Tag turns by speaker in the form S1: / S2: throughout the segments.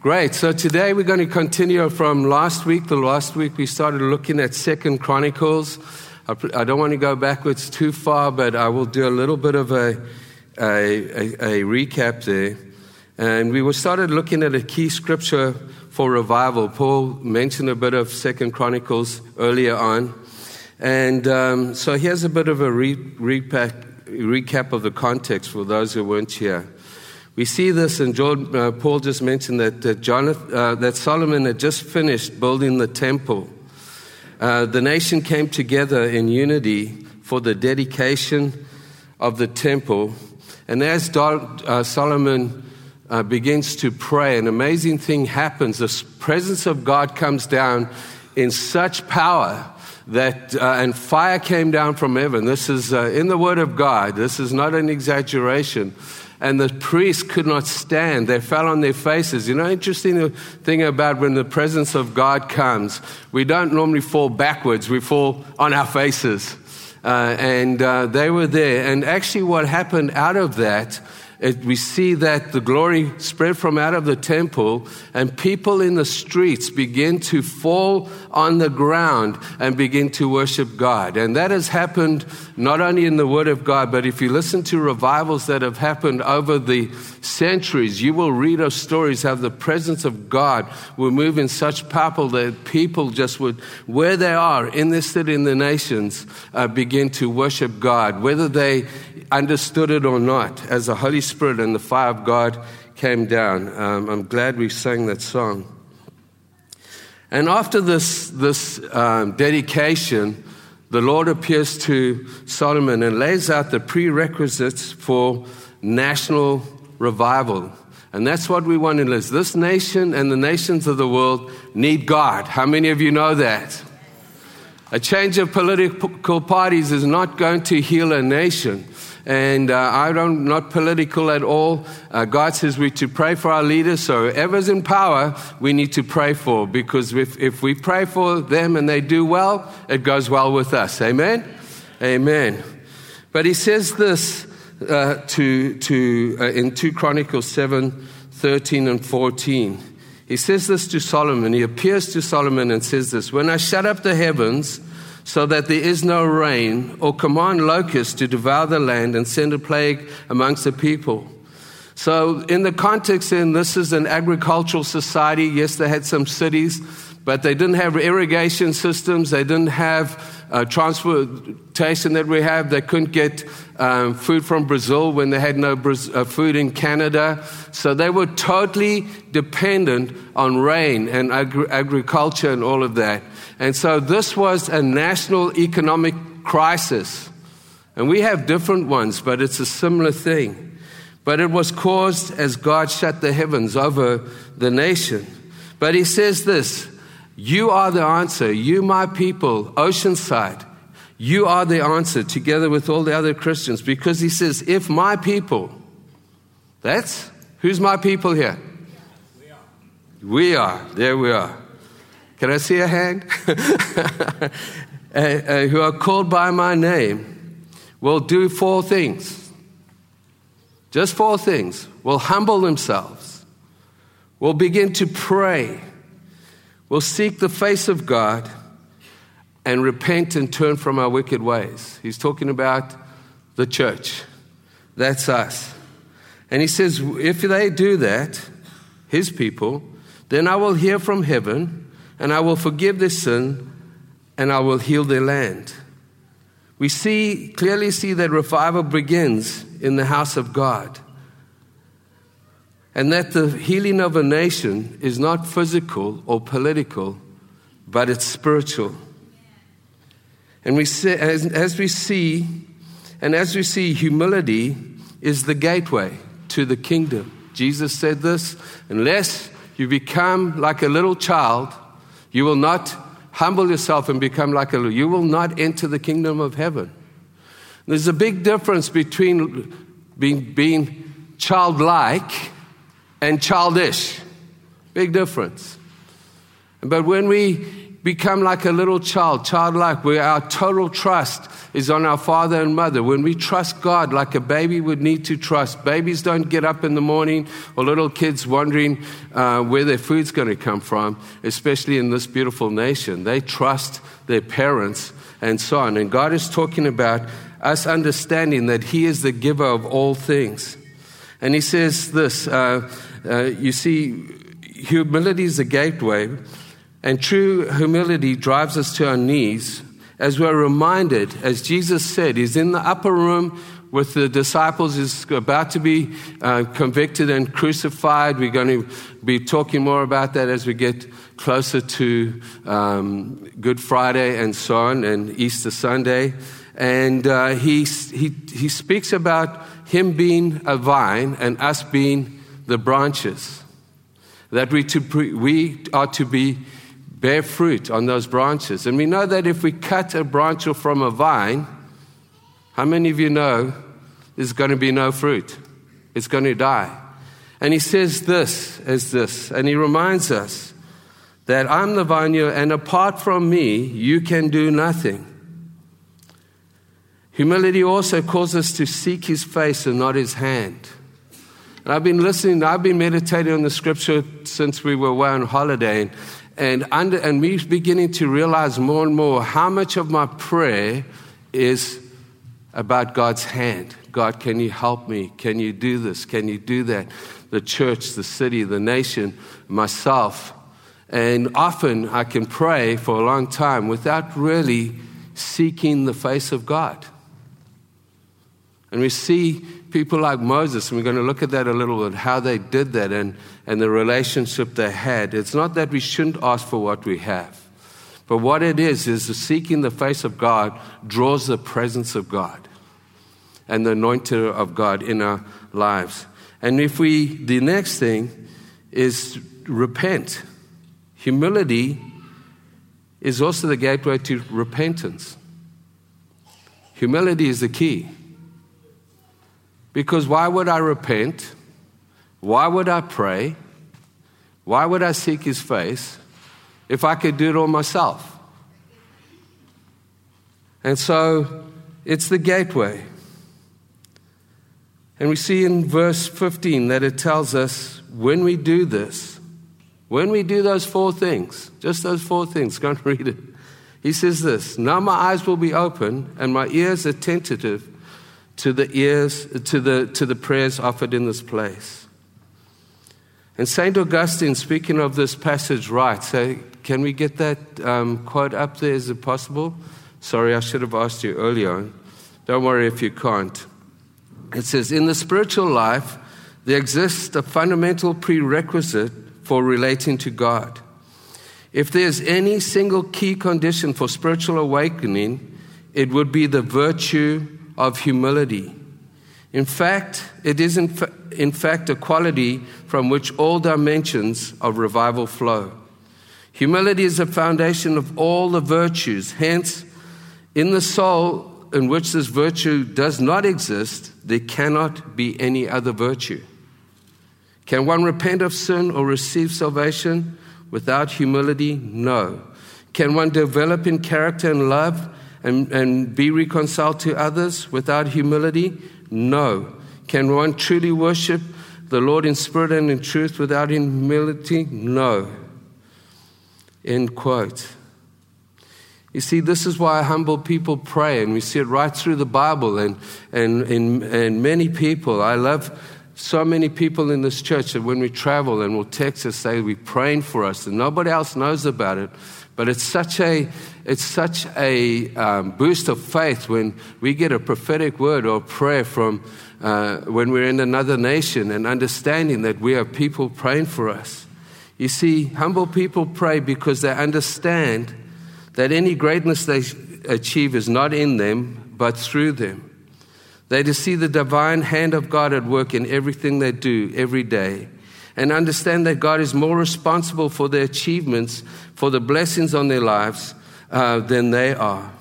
S1: Great. So today we're going to continue from last week. The last week we started looking at Second Chronicles. I don't want to go backwards too far, but I will do a little bit of a, a, a, a recap there. And we started looking at a key scripture for revival. Paul mentioned a bit of Second Chronicles earlier on. And um, so here's a bit of a re- recap of the context for those who weren't here. We see this, and uh, Paul just mentioned that, Jonathan, uh, that Solomon had just finished building the temple. Uh, the nation came together in unity for the dedication of the temple. And as uh, Solomon uh, begins to pray, an amazing thing happens. The presence of God comes down in such power that, uh, and fire came down from heaven. This is uh, in the Word of God. This is not an exaggeration and the priests could not stand. They fell on their faces. You know, interesting thing about when the presence of God comes, we don't normally fall backwards, we fall on our faces. Uh, and uh, they were there. And actually, what happened out of that it, we see that the glory spread from out of the temple, and people in the streets begin to fall on the ground and begin to worship God. And that has happened not only in the Word of God, but if you listen to revivals that have happened over the centuries, you will read of stories how the presence of God will move in such power that people just would, where they are in this city, in the nations, uh, begin to worship God, whether they understood it or not, as the Holy Spirit and the fire of God came down. Um, I'm glad we sang that song. And after this, this um, dedication, the Lord appears to Solomon and lays out the prerequisites for national revival. And that's what we want to list. This nation and the nations of the world need God. How many of you know that? A change of political parties is not going to heal a nation and uh, I don't not political at all. Uh, God says we to pray for our leaders. So whoever's in power, we need to pray for because if, if we pray for them and they do well, it goes well with us. Amen. Amen. But he says this uh, to to uh, in two Chronicles seven, 13 and fourteen. He says this to Solomon. He appears to Solomon and says this: When I shut up the heavens so that there is no rain, or command locusts to devour the land and send a plague amongst the people. So, in the context, then, this is an agricultural society. Yes, they had some cities, but they didn't have irrigation systems. They didn't have uh, transportation that we have. They couldn't get um, food from Brazil when they had no uh, food in Canada. So they were totally dependent on rain and agri- agriculture and all of that. And so this was a national economic crisis. And we have different ones, but it's a similar thing. But it was caused as God shut the heavens over the nation. But he says this You are the answer. You, my people, Oceanside, you are the answer together with all the other Christians. Because he says, If my people, that's who's my people here? We are. We are. There we are. Can I see a hand? who are called by my name will do four things. Just four things. Will humble themselves, will begin to pray, will seek the face of God, and repent and turn from our wicked ways. He's talking about the church. That's us. And he says, if they do that, his people, then I will hear from heaven and I will forgive their sin, and I will heal their land. We see, clearly see that revival begins in the house of God. And that the healing of a nation is not physical or political, but it's spiritual. And we see, as, as we see, and as we see, humility is the gateway to the kingdom. Jesus said this unless you become like a little child, you will not humble yourself and become like a you will not enter the kingdom of heaven. There's a big difference between being, being childlike and childish. Big difference. But when we become like a little child, childlike, where our total trust is on our father and mother. When we trust God like a baby would need to trust, babies don't get up in the morning or little kids wondering uh, where their food's going to come from, especially in this beautiful nation. They trust their parents and so on. And God is talking about us understanding that He is the giver of all things. And He says this uh, uh, you see, humility is the gateway, and true humility drives us to our knees as we're reminded, as Jesus said, He's in the upper room with the disciples, He's about to be uh, convicted and crucified. We're going to be talking more about that as we get closer to um, Good Friday and so on, and Easter Sunday. And uh, he, he, he speaks about him being a vine and us being the branches. That we, to, we are to be bear fruit on those branches. And we know that if we cut a branch off from a vine, how many of you know there's going to be no fruit? It's going to die. And he says this as this, and he reminds us that I'm the vineyard, and apart from me, you can do nothing. Humility also calls us to seek his face and not his hand. And I've been listening, I've been meditating on the scripture since we were away on holiday, and, and, under, and me beginning to realize more and more how much of my prayer is about God's hand. God, can you help me? Can you do this? Can you do that? The church, the city, the nation, myself. And often I can pray for a long time without really seeking the face of God. And we see people like Moses, and we're going to look at that a little bit, how they did that and, and the relationship they had. It's not that we shouldn't ask for what we have, but what it is, is the seeking the face of God draws the presence of God and the anointing of God in our lives. And if we, the next thing is repent. Humility is also the gateway to repentance. Humility is the key. Because why would I repent? Why would I pray? Why would I seek his face if I could do it all myself? And so it's the gateway. And we see in verse 15 that it tells us when we do this, when we do those four things, just those four things, go and read it. He says this Now my eyes will be open and my ears attentive to the ears, to the, to the prayers offered in this place. And St. Augustine, speaking of this passage, writes, can we get that um, quote up there? Is it possible? Sorry, I should have asked you earlier. Don't worry if you can't. It says, In the spiritual life, there exists a fundamental prerequisite for relating to God. If there's any single key condition for spiritual awakening, it would be the virtue of humility. In fact, it is in, fa- in fact a quality from which all dimensions of revival flow. Humility is the foundation of all the virtues. Hence, in the soul in which this virtue does not exist, there cannot be any other virtue. Can one repent of sin or receive salvation without humility? No. Can one develop in character and love and, and be reconciled to others without humility? No. Can one truly worship the Lord in spirit and in truth without humility? No. End quote. You see, this is why humble people pray, and we see it right through the Bible and, and, and, and many people. I love so many people in this church that when we travel and will text us, say, We're praying for us, and nobody else knows about it. But it's such a, it's such a um, boost of faith when we get a prophetic word or prayer from uh, when we're in another nation and understanding that we have people praying for us. You see, humble people pray because they understand that any greatness they achieve is not in them, but through them. They to see the divine hand of God at work in everything they do every day and understand that God is more responsible for their achievements, for the blessings on their lives, uh, than they are.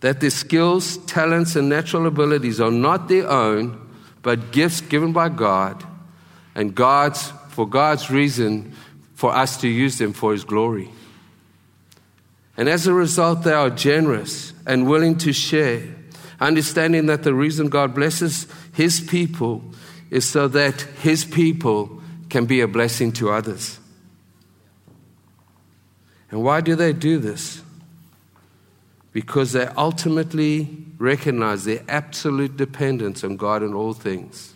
S1: That their skills, talents, and natural abilities are not their own, but gifts given by God, and God's for God's reason for us to use them for His glory. And as a result, they are generous and willing to share, understanding that the reason God blesses His people is so that His people can be a blessing to others. And why do they do this? Because they ultimately recognize their absolute dependence on God in all things.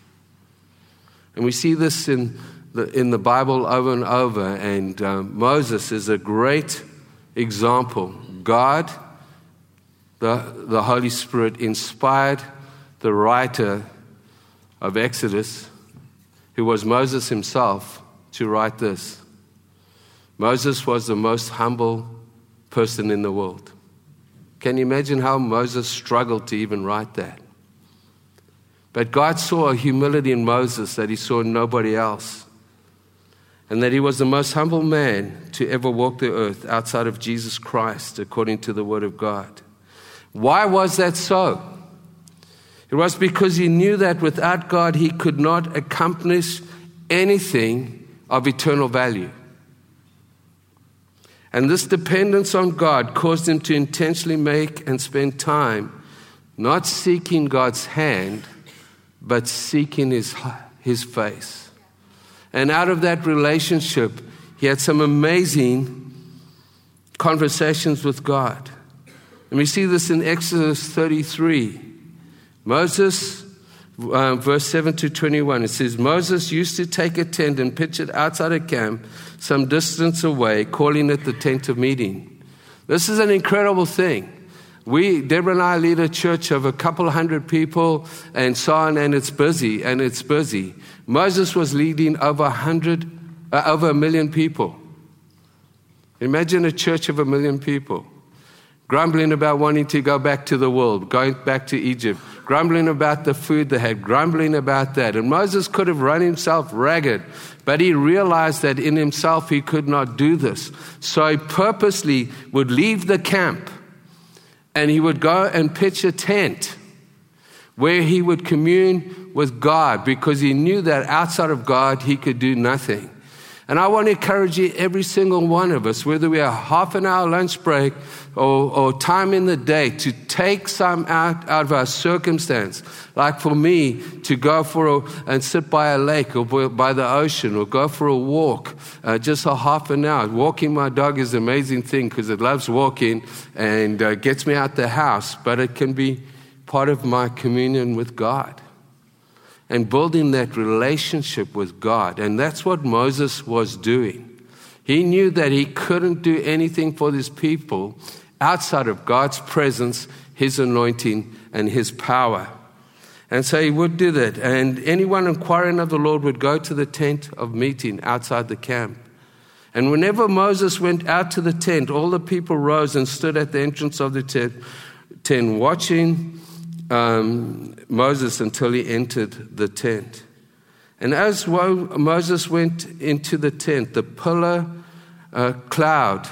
S1: And we see this in the, in the Bible over and over, and um, Moses is a great example. God, the, the Holy Spirit, inspired the writer of Exodus, who was Moses himself, to write this. Moses was the most humble person in the world. Can you imagine how Moses struggled to even write that? But God saw a humility in Moses that he saw in nobody else. And that he was the most humble man to ever walk the earth outside of Jesus Christ, according to the Word of God. Why was that so? It was because he knew that without God he could not accomplish anything of eternal value. And this dependence on God caused him to intentionally make and spend time not seeking God's hand, but seeking his, his face. And out of that relationship, he had some amazing conversations with God. And we see this in Exodus 33. Moses uh, verse 7 to 21, it says, Moses used to take a tent and pitch it outside a camp some distance away, calling it the tent of meeting. This is an incredible thing. We, Deborah and I, lead a church of a couple hundred people and so on, and it's busy, and it's busy. Moses was leading over a hundred, uh, over a million people. Imagine a church of a million people grumbling about wanting to go back to the world, going back to Egypt, grumbling about the food they had, grumbling about that. And Moses could have run himself ragged, but he realized that in himself he could not do this. So he purposely would leave the camp and he would go and pitch a tent where he would commune with God because he knew that outside of God he could do nothing. And I want to encourage you, every single one of us, whether we are half an hour lunch break or, or time in the day, to take some out, out of our circumstance. Like for me, to go for a, and sit by a lake or by the ocean or go for a walk, uh, just a half an hour. Walking my dog is an amazing thing because it loves walking and uh, gets me out the house, but it can be part of my communion with God and building that relationship with God. And that's what Moses was doing. He knew that he couldn't do anything for his people outside of God's presence, his anointing, and his power. And so he would do that. And anyone inquiring of the Lord would go to the tent of meeting outside the camp. And whenever Moses went out to the tent, all the people rose and stood at the entrance of the tent, tent watching um, Moses until he entered the tent. And as Moses went into the tent, the pillar uh, cloud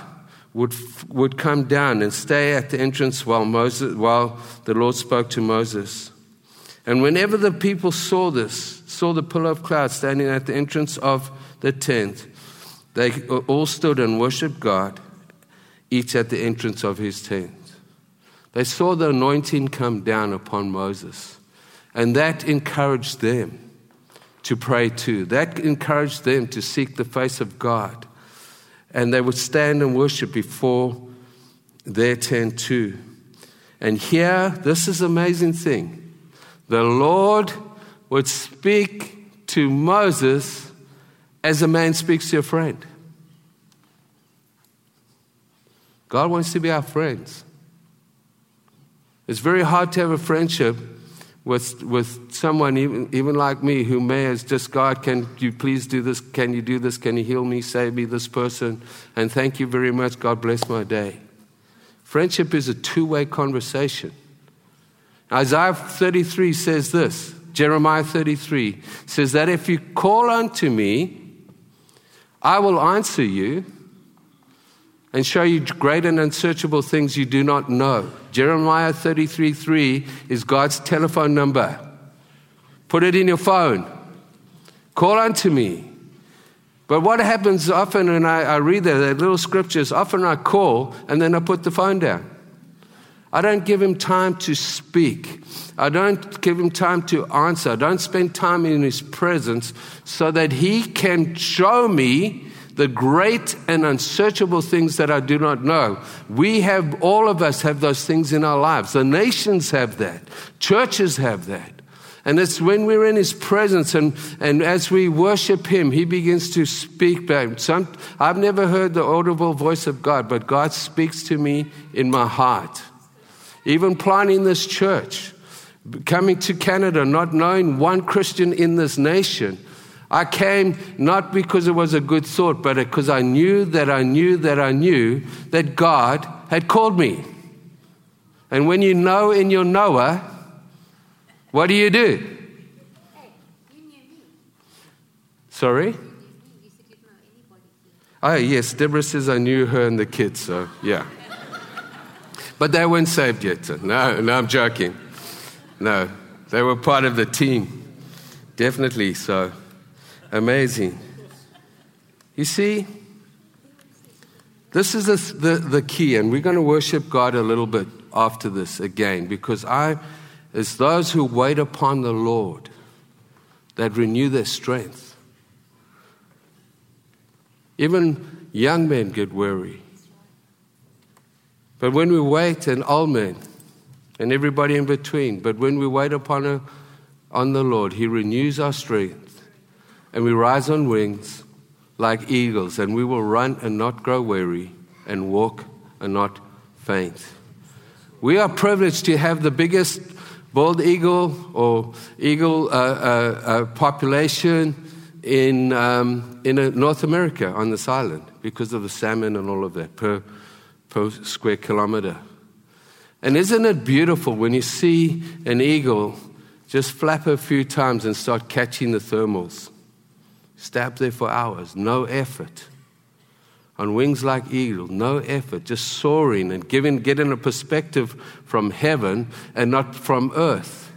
S1: would, would come down and stay at the entrance while, Moses, while the Lord spoke to Moses. And whenever the people saw this, saw the pillar of cloud standing at the entrance of the tent, they all stood and worshiped God, each at the entrance of his tent. They saw the anointing come down upon Moses, and that encouraged them to pray too. That encouraged them to seek the face of God. And they would stand and worship before their tent too. And here, this is amazing thing. The Lord would speak to Moses as a man speaks to a friend. God wants to be our friends. It's very hard to have a friendship with, with someone, even, even like me, who may as just, God, can you please do this? Can you do this? Can you heal me? Save me, this person? And thank you very much. God bless my day. Friendship is a two way conversation. Isaiah 33 says this Jeremiah 33 says that if you call unto me, I will answer you and show you great and unsearchable things you do not know. Jeremiah 33 3 is God's telephone number. Put it in your phone. Call unto me. But what happens often when I, I read that, that little scriptures, often I call and then I put the phone down. I don't give him time to speak. I don't give him time to answer. I don't spend time in his presence so that he can show me the great and unsearchable things that I do not know. We have, all of us have those things in our lives. The nations have that, churches have that. And it's when we're in His presence and, and as we worship Him, He begins to speak back. Some, I've never heard the audible voice of God, but God speaks to me in my heart. Even planting this church, coming to Canada, not knowing one Christian in this nation, I came not because it was a good thought, but because I knew that I knew that I knew that God had called me. And when you know in your knower, what do you do? Sorry? Oh, yes, Deborah says I knew her and the kids, so yeah. but they weren't saved yet. So no, no, I'm joking. No, they were part of the team. Definitely so. Amazing. You see, this is the, the, the, key, and we're going to worship God a little bit after this again, because I, it's those who wait upon the Lord that renew their strength. Even young men get weary. But when we wait, and old men, and everybody in between, but when we wait upon, a, on the Lord, He renews our strength and we rise on wings like eagles, and we will run and not grow weary, and walk and not faint. We are privileged to have the biggest bald eagle or eagle uh, uh, uh, population in, um, in North America on this island because of the salmon and all of that per, per square kilometer. And isn't it beautiful when you see an eagle just flap a few times and start catching the thermals? Stay there for hours, no effort. On wings like eagles, no effort, just soaring and giving, getting a perspective from heaven and not from earth.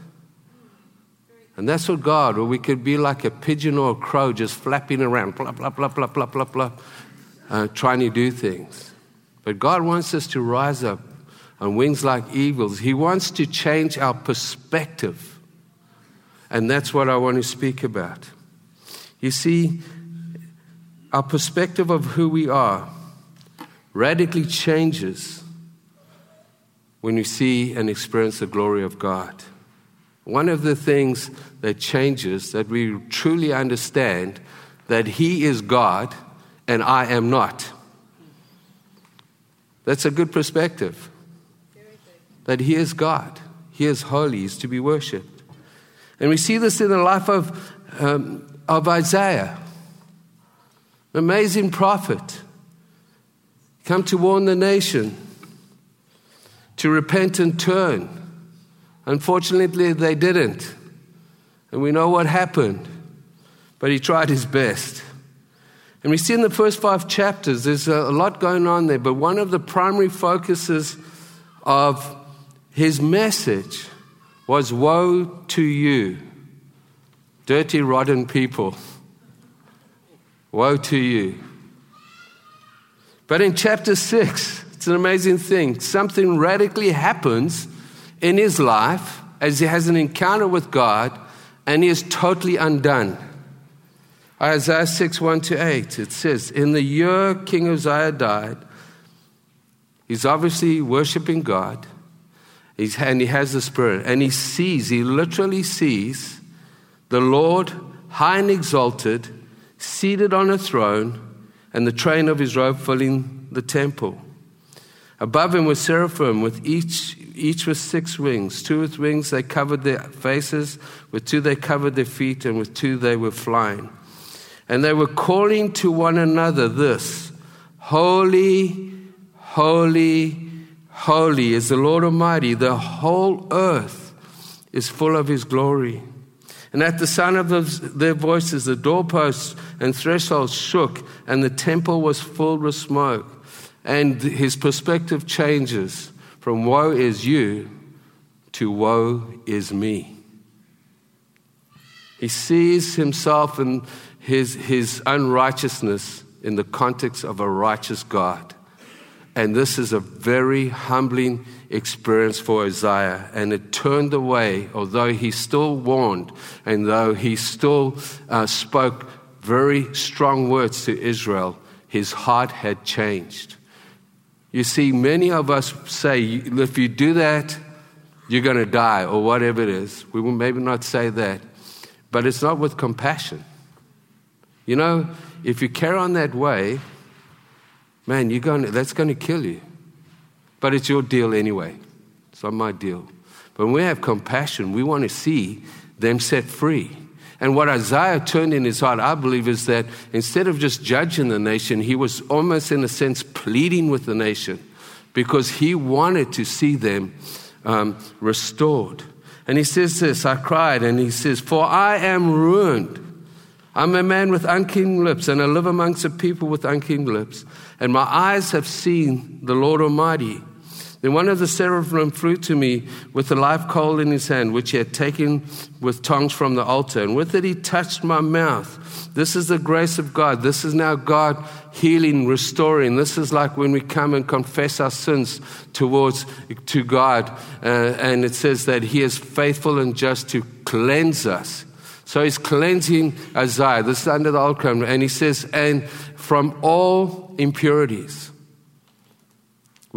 S1: And that's what God, where we could be like a pigeon or a crow just flapping around, blah, blah, blah, blah, blah, blah, blah, uh, trying to do things. But God wants us to rise up on wings like eagles. He wants to change our perspective. And that's what I want to speak about. You see, our perspective of who we are radically changes when we see and experience the glory of God. One of the things that changes that we truly understand that He is God and I am not. That's a good perspective. That He is God, He is holy, He is to be worshipped. And we see this in the life of um, of Isaiah. Amazing prophet. Come to warn the nation to repent and turn. Unfortunately, they didn't. And we know what happened. But he tried his best. And we see in the first five chapters, there's a lot going on there. But one of the primary focuses of his message was Woe to you dirty, rotten people. Woe to you. But in chapter 6, it's an amazing thing. Something radically happens in his life as he has an encounter with God and he is totally undone. Isaiah 6 1 to 8, it says, In the year King Uzziah died, he's obviously worshiping God, he's, and he has the Spirit, and he sees, he literally sees the Lord, high and exalted, seated on a throne, and the train of his robe filling the temple. Above him was seraphim, with each, each with six wings. Two with wings they covered their faces, with two they covered their feet, and with two they were flying. And they were calling to one another this Holy, holy, holy is the Lord Almighty. The whole earth is full of his glory. And at the sound of their voices, the doorposts and thresholds shook, and the temple was filled with smoke. And his perspective changes from woe is you to woe is me. He sees himself and his, his unrighteousness in the context of a righteous God. And this is a very humbling experience for Isaiah. And it turned away, although he still warned and though he still uh, spoke very strong words to Israel, his heart had changed. You see, many of us say, if you do that, you're going to die, or whatever it is. We will maybe not say that, but it's not with compassion. You know, if you carry on that way, man, you're going to, that's going to kill you. But it's your deal anyway. It's not my deal. But when we have compassion, we want to see them set free. And what Isaiah turned in his heart, I believe, is that instead of just judging the nation, he was almost, in a sense, pleading with the nation because he wanted to see them um, restored. And he says this I cried, and he says, For I am ruined. I'm a man with unclean lips, and I live amongst a people with unclean lips. And my eyes have seen the Lord Almighty. Then one of the seraphim flew to me with a live coal in his hand, which he had taken with tongs from the altar. And with it he touched my mouth. This is the grace of God. This is now God healing, restoring. This is like when we come and confess our sins towards to God. Uh, and it says that he is faithful and just to cleanse us. So he's cleansing Isaiah. This is under the old covenant. And he says, and from all impurities.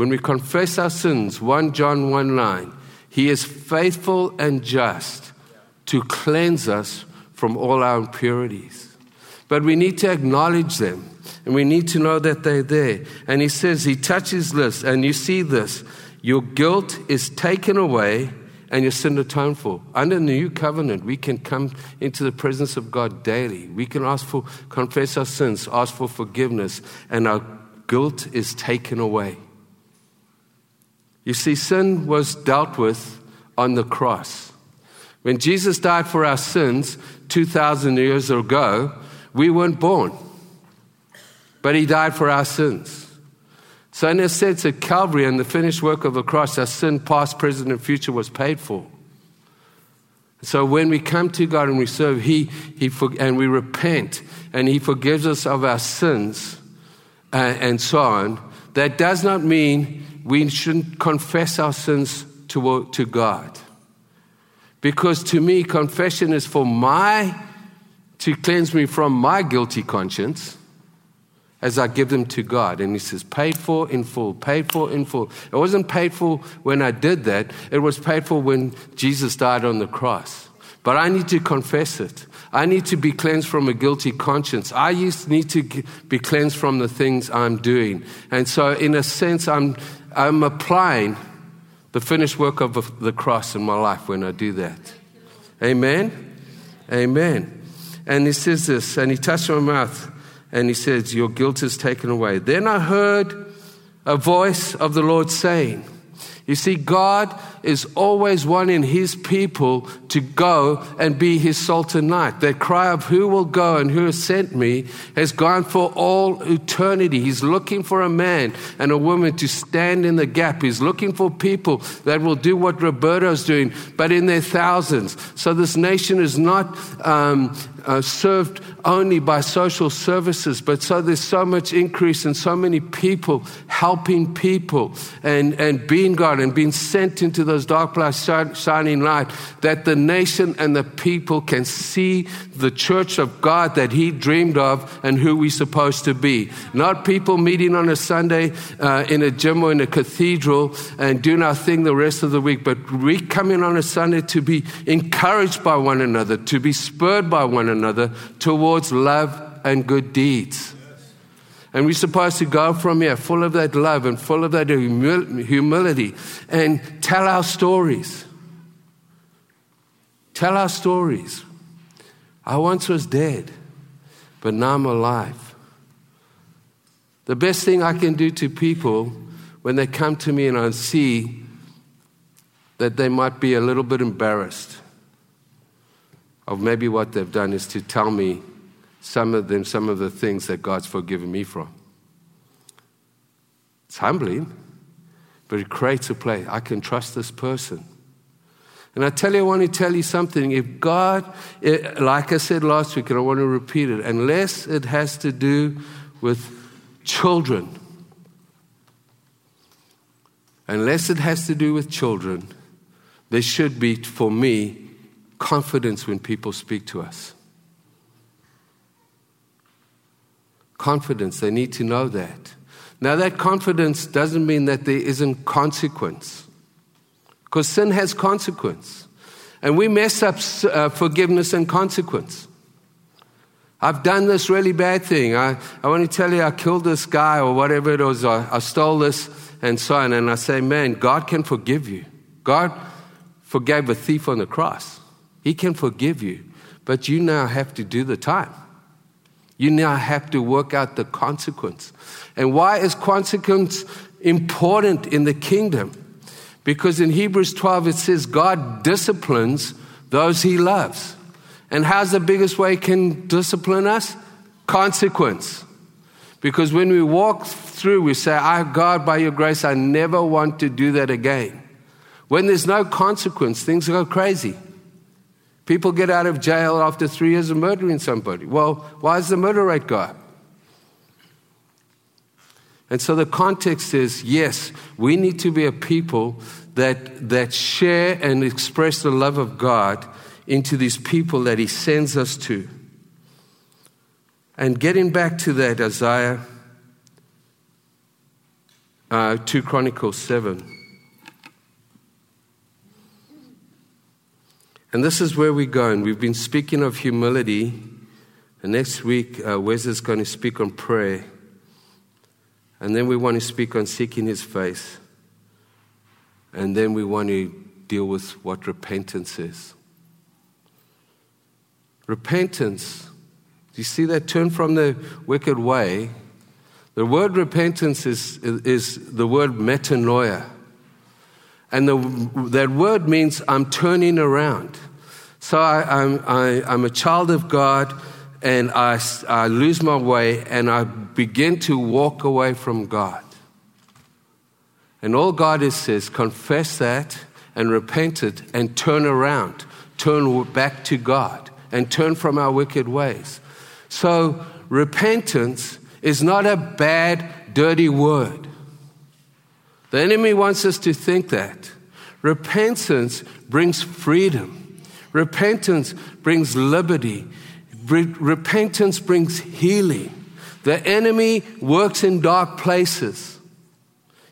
S1: When we confess our sins, 1 John 1 9, he is faithful and just to cleanse us from all our impurities. But we need to acknowledge them and we need to know that they're there. And he says, He touches this, and you see this. Your guilt is taken away and your sin atoned for. Under the new covenant, we can come into the presence of God daily. We can ask for, confess our sins, ask for forgiveness, and our guilt is taken away. You see, sin was dealt with on the cross. When Jesus died for our sins 2,000 years ago, we weren't born, but he died for our sins. So, in a sense, at Calvary and the finished work of the cross, our sin, past, present, and future, was paid for. So, when we come to God and we serve, He, he and we repent, and He forgives us of our sins, uh, and so on, that does not mean we shouldn't confess our sins to, to God. Because to me, confession is for my, to cleanse me from my guilty conscience as I give them to God. And he says, paid for in full, paid for in full. It wasn't paid for when I did that, it was paid for when Jesus died on the cross. But I need to confess it. I need to be cleansed from a guilty conscience. I need to be cleansed from the things I'm doing. And so, in a sense, I'm, I'm applying the finished work of the cross in my life when I do that. Amen? Amen. And he says this, and he touched my mouth and he says, Your guilt is taken away. Then I heard a voice of the Lord saying, You see, God is always wanting his people to go and be his salt and light. That cry of who will go and who has sent me has gone for all eternity. He's looking for a man and a woman to stand in the gap. He's looking for people that will do what Roberto's doing, but in their thousands. So this nation is not um, uh, served only by social services, but so there's so much increase and so many people helping people and, and being God and being sent into those dark places shining light that the nation and the people can see the church of God that He dreamed of and who we're supposed to be. Not people meeting on a Sunday uh, in a gym or in a cathedral and doing our thing the rest of the week, but we come in on a Sunday to be encouraged by one another, to be spurred by one another towards love and good deeds. And we're supposed to go from here full of that love and full of that humility and tell our stories. Tell our stories. I once was dead, but now I'm alive. The best thing I can do to people when they come to me and I see that they might be a little bit embarrassed of maybe what they've done is to tell me some of them, some of the things that God's forgiven me from. It's humbling, but it creates a place. I can trust this person. And I tell you, I want to tell you something. If God, eh, like I said last week, and I want to repeat it, unless it has to do with children, unless it has to do with children, there should be, for me, confidence when people speak to us. Confidence, they need to know that. Now, that confidence doesn't mean that there isn't consequence, because sin has consequence. And we mess up uh, forgiveness and consequence. I've done this really bad thing. I, I want to tell you, I killed this guy or whatever it was. I, I stole this and so on. And I say, man, God can forgive you. God forgave a thief on the cross. He can forgive you. But you now have to do the time. You now have to work out the consequence. And why is consequence important in the kingdom? Because in Hebrews 12 it says God disciplines those he loves. And how's the biggest way he can discipline us? Consequence. Because when we walk through, we say, I, God, by your grace, I never want to do that again. When there's no consequence, things go crazy. People get out of jail after three years of murdering somebody. Well, why is the murder rate go up? And so the context is yes, we need to be a people that, that share and express the love of God into these people that He sends us to. And getting back to that, Isaiah uh, 2 Chronicles 7. And this is where we're going. We've been speaking of humility. And next week, uh, Wes is going to speak on prayer. And then we want to speak on seeking his face. And then we want to deal with what repentance is. Repentance, do you see that? Turn from the wicked way. The word repentance is, is the word metanoia. And the, that word means I'm turning around. So I, I'm, I, I'm a child of God and I, I lose my way and I begin to walk away from God. And all God is says, confess that and repent it and turn around, turn back to God and turn from our wicked ways. So repentance is not a bad, dirty word. The enemy wants us to think that. Repentance brings freedom. Repentance brings liberty. Repentance brings healing. The enemy works in dark places,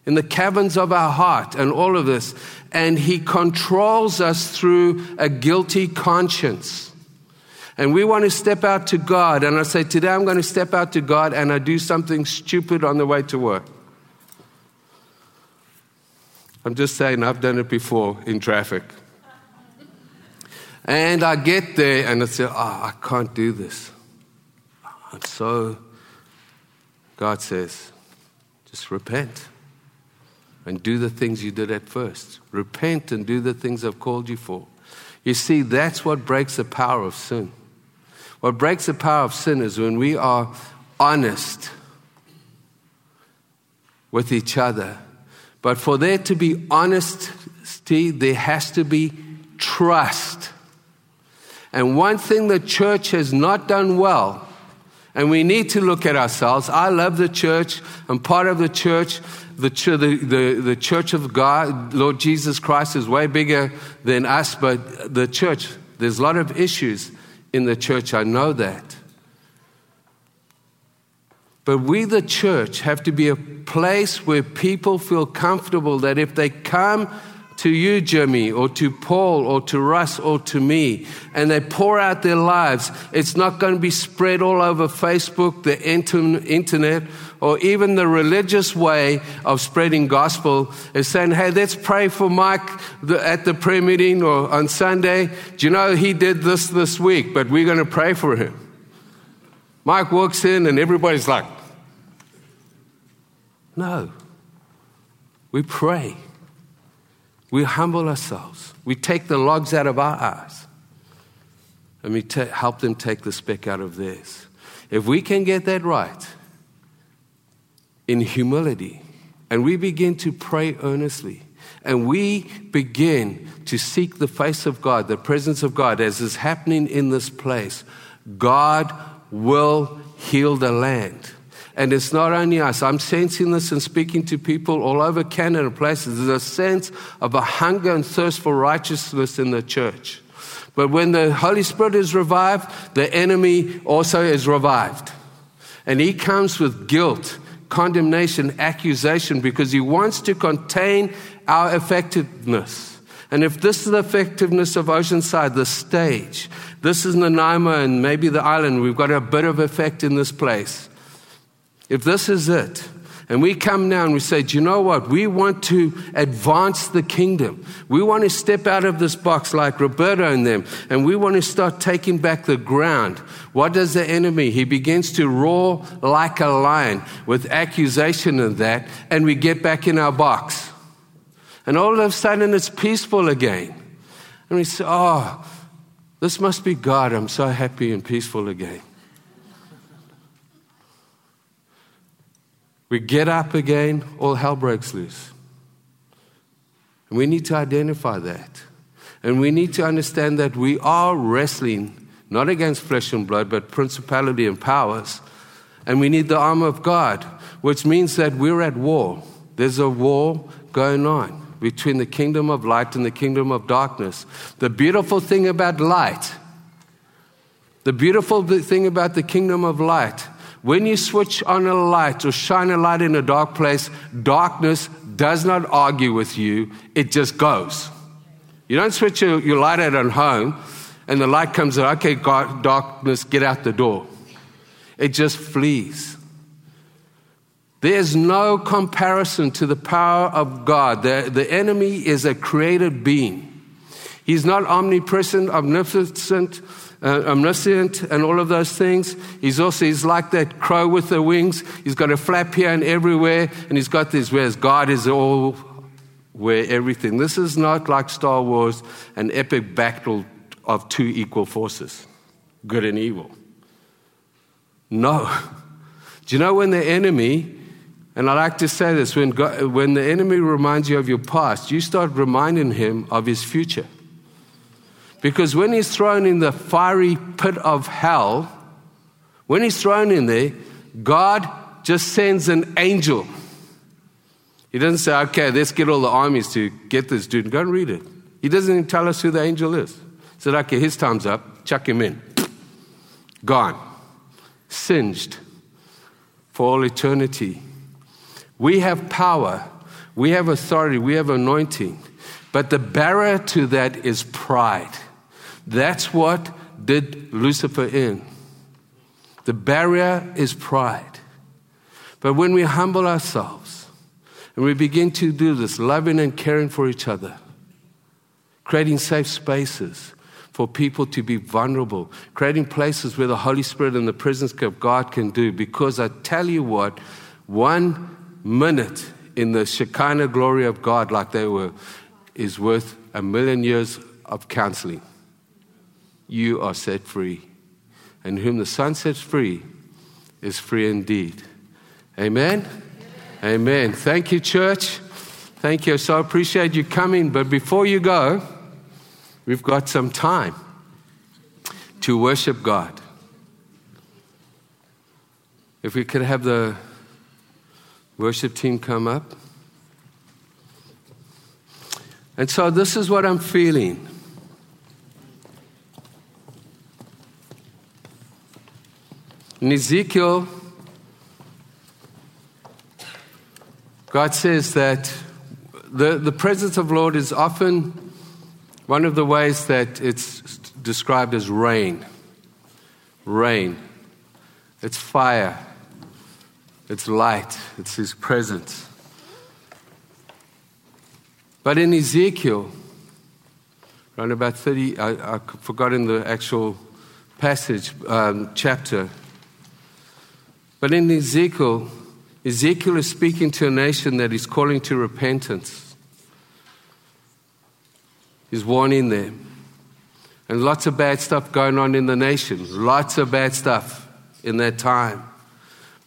S1: in the caverns of our heart, and all of this. And he controls us through a guilty conscience. And we want to step out to God. And I say, Today I'm going to step out to God and I do something stupid on the way to work. I'm just saying, I've done it before in traffic. And I get there and I say, Oh, I can't do this. I'm so. God says, just repent and do the things you did at first. Repent and do the things I've called you for. You see, that's what breaks the power of sin. What breaks the power of sin is when we are honest with each other. But for there to be honesty, there has to be trust. And one thing the church has not done well, and we need to look at ourselves. I love the church. I'm part of the church. The, the, the, the church of God, Lord Jesus Christ, is way bigger than us, but the church, there's a lot of issues in the church. I know that. But we, the church, have to be a place where people feel comfortable that if they come to you, Jimmy, or to Paul, or to Russ, or to me, and they pour out their lives, it's not going to be spread all over Facebook, the internet, or even the religious way of spreading gospel is saying, hey, let's pray for Mike at the prayer meeting or on Sunday. Do you know he did this this week, but we're going to pray for him. Mike walks in and everybody's like, no. We pray. We humble ourselves. We take the logs out of our eyes and we help them take the speck out of theirs. If we can get that right in humility and we begin to pray earnestly, and we begin to seek the face of God, the presence of God, as is happening in this place, God will heal the land. And it's not only us. I'm sensing this and speaking to people all over Canada places. There's a sense of a hunger and thirst for righteousness in the church. But when the Holy Spirit is revived, the enemy also is revived. And he comes with guilt, condemnation, accusation, because he wants to contain our effectiveness. And if this is the effectiveness of Oceanside, the stage, this is Nanaimo and maybe the island, we've got a bit of effect in this place. If this is it, and we come now and we say, Do you know what? We want to advance the kingdom. We want to step out of this box like Roberto and them, and we want to start taking back the ground. What does the enemy? He begins to roar like a lion with accusation of that, and we get back in our box. And all of a sudden it's peaceful again. And we say, Oh, this must be God. I'm so happy and peaceful again. We get up again, all hell breaks loose. And we need to identify that. And we need to understand that we are wrestling not against flesh and blood, but principality and powers. And we need the armor of God, which means that we're at war. There's a war going on between the kingdom of light and the kingdom of darkness. The beautiful thing about light, the beautiful thing about the kingdom of light when you switch on a light or shine a light in a dark place, darkness does not argue with you, it just goes. You don't switch your, your light out at home and the light comes out, okay, God, darkness, get out the door. It just flees. There's no comparison to the power of God. The, the enemy is a created being. He's not omnipresent, omnipotent, uh, omniscient and all of those things. He's also, he's like that crow with the wings. He's got a flap here and everywhere, and he's got this, whereas God is all where everything. This is not like Star Wars, an epic battle of two equal forces, good and evil. No. Do you know when the enemy, and I like to say this, when, God, when the enemy reminds you of your past, you start reminding him of his future. Because when he's thrown in the fiery pit of hell, when he's thrown in there, God just sends an angel. He doesn't say, okay, let's get all the armies to get this dude. Go and read it. He doesn't even tell us who the angel is. He said, okay, his time's up. Chuck him in. Gone. Singed for all eternity. We have power. We have authority. We have anointing. But the barrier to that is pride. That's what did Lucifer in. The barrier is pride. But when we humble ourselves and we begin to do this, loving and caring for each other, creating safe spaces for people to be vulnerable, creating places where the Holy Spirit and the presence of God can do. Because I tell you what, one minute in the Shekinah glory of God, like they were, is worth a million years of counseling you are set free. And whom the Son sets free is free indeed. Amen? Amen. Thank you, church. Thank you. So I appreciate you coming. But before you go, we've got some time to worship God. If we could have the worship team come up. And so this is what I'm feeling. In Ezekiel, God says that the, the presence of Lord is often one of the ways that it's described as rain. Rain. It's fire. It's light. It's His presence. But in Ezekiel, around about 30, I, I forgot in the actual passage, um, chapter, but in Ezekiel, Ezekiel is speaking to a nation that is calling to repentance. He's warning them. And lots of bad stuff going on in the nation, lots of bad stuff in that time.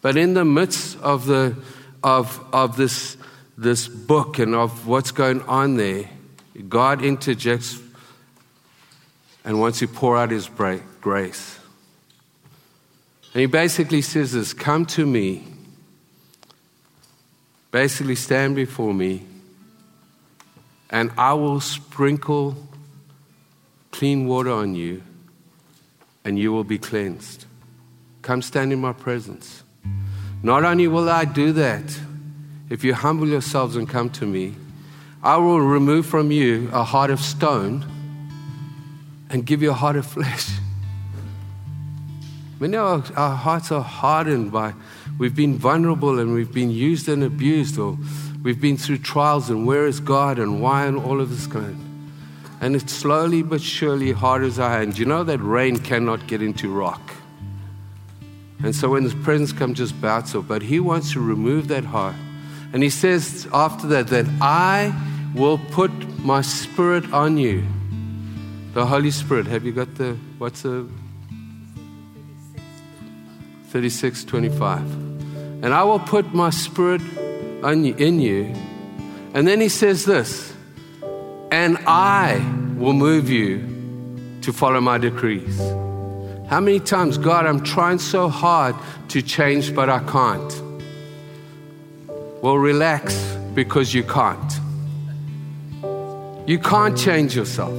S1: But in the midst of, the, of, of this this book and of what's going on there, God interjects and wants to pour out his grace. And he basically says this Come to me, basically stand before me, and I will sprinkle clean water on you, and you will be cleansed. Come stand in my presence. Not only will I do that, if you humble yourselves and come to me, I will remove from you a heart of stone and give you a heart of flesh. Many of our, hearts are hardened by, we've been vulnerable and we've been used and abused, or we've been through trials and where is God and why and all of this kind. And it slowly but surely hardens our hands. You know that rain cannot get into rock. And so when His presence comes, just bounce off. But He wants to remove that heart. And He says after that, that I will put my spirit on you. The Holy Spirit. Have you got the, what's the? 36, 25. And I will put my spirit in you. And then He says this, and I will move you to follow my decrees. How many times, God, I'm trying so hard to change, but I can't? Well, relax because you can't. You can't change yourself.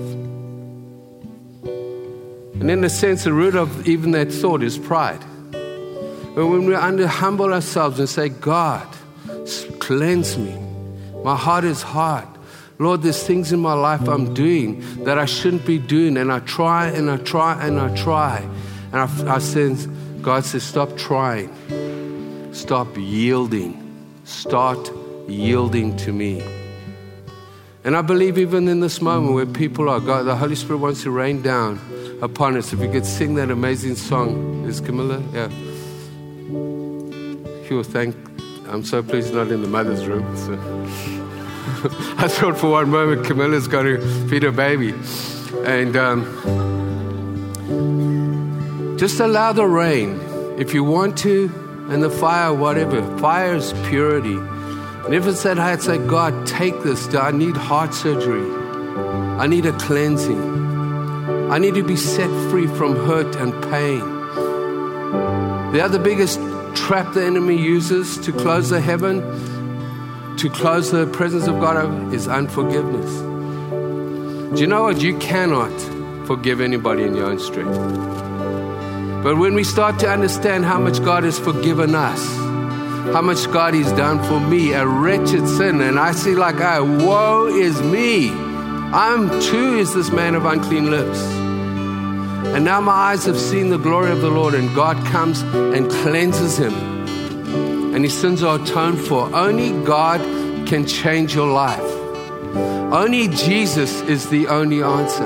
S1: And in a sense, the root of even that thought is pride. But when we humble ourselves and say, God, cleanse me. My heart is hard. Lord, there's things in my life I'm doing that I shouldn't be doing, and I try and I try and I try. And I, I sense God says, Stop trying, stop yielding, start yielding to me. And I believe even in this moment where people are, God, the Holy Spirit wants to rain down upon us. If we could sing that amazing song, is Camilla? Yeah. Pure thank. I'm so pleased not in the mother's room. So. I thought for one moment Camilla's going to feed her baby. And um, just allow the rain if you want to, and the fire, whatever. Fire is purity. And if it's that I'd say, God, take this. I need heart surgery. I need a cleansing. I need to be set free from hurt and pain. The other biggest trap the enemy uses to close the heaven to close the presence of God is unforgiveness. Do you know what? You cannot forgive anybody in your own strength. But when we start to understand how much God has forgiven us, how much God has done for me, a wretched sinner, and I see like, I, woe is me. I'm too is this man of unclean lips. And now my eyes have seen the glory of the Lord, and God comes and cleanses him and his sins are atoned for. Only God can change your life. Only Jesus is the only answer.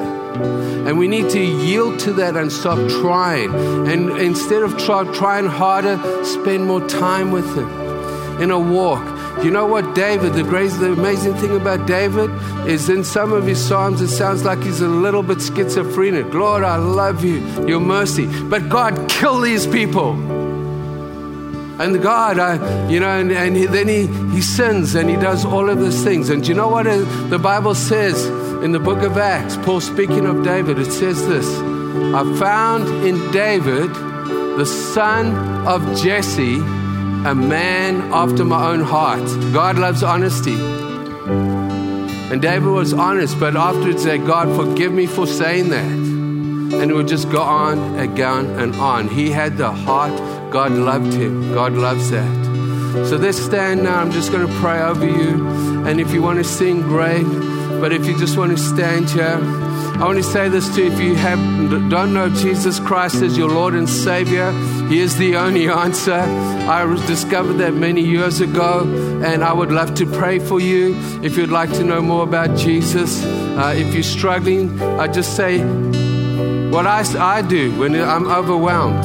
S1: And we need to yield to that and stop trying. And instead of try, trying harder, spend more time with Him in a walk. You know what, David, the great, the amazing thing about David is in some of his Psalms, it sounds like he's a little bit schizophrenic. Lord, I love you, your mercy. But God, kill these people. And God, I, you know, and, and he, then he, he sins and he does all of these things. And you know what the Bible says in the book of Acts? Paul speaking of David, it says this I found in David, the son of Jesse, a man after my own heart. God loves honesty. And David was honest, but afterwards said, God, forgive me for saying that. And it would just go on again and on. He had the heart God loved him. God loves that. So let's stand now. I'm just going to pray over you. And if you want to sing, great. But if you just want to stand here, I want to say this too. If you have, don't know Jesus Christ as your Lord and Savior, He is the only answer. I discovered that many years ago, and I would love to pray for you. If you'd like to know more about Jesus, uh, if you're struggling, I just say what I, I do when I'm overwhelmed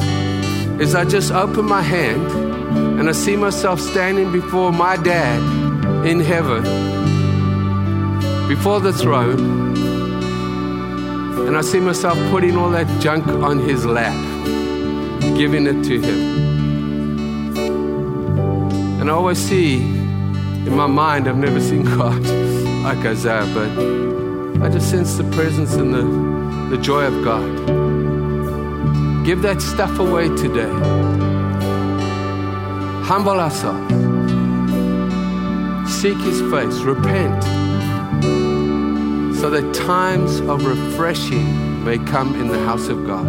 S1: is I just open my hand and I see myself standing before my dad in heaven, before the throne, and I see myself putting all that junk on his lap, giving it to him. And I always see In my mind, I've never seen God like Isaiah, but I just sense the presence and the, the joy of God. Give that stuff away today. Humble ourselves. Seek His face. Repent. So that times of refreshing may come in the house of God.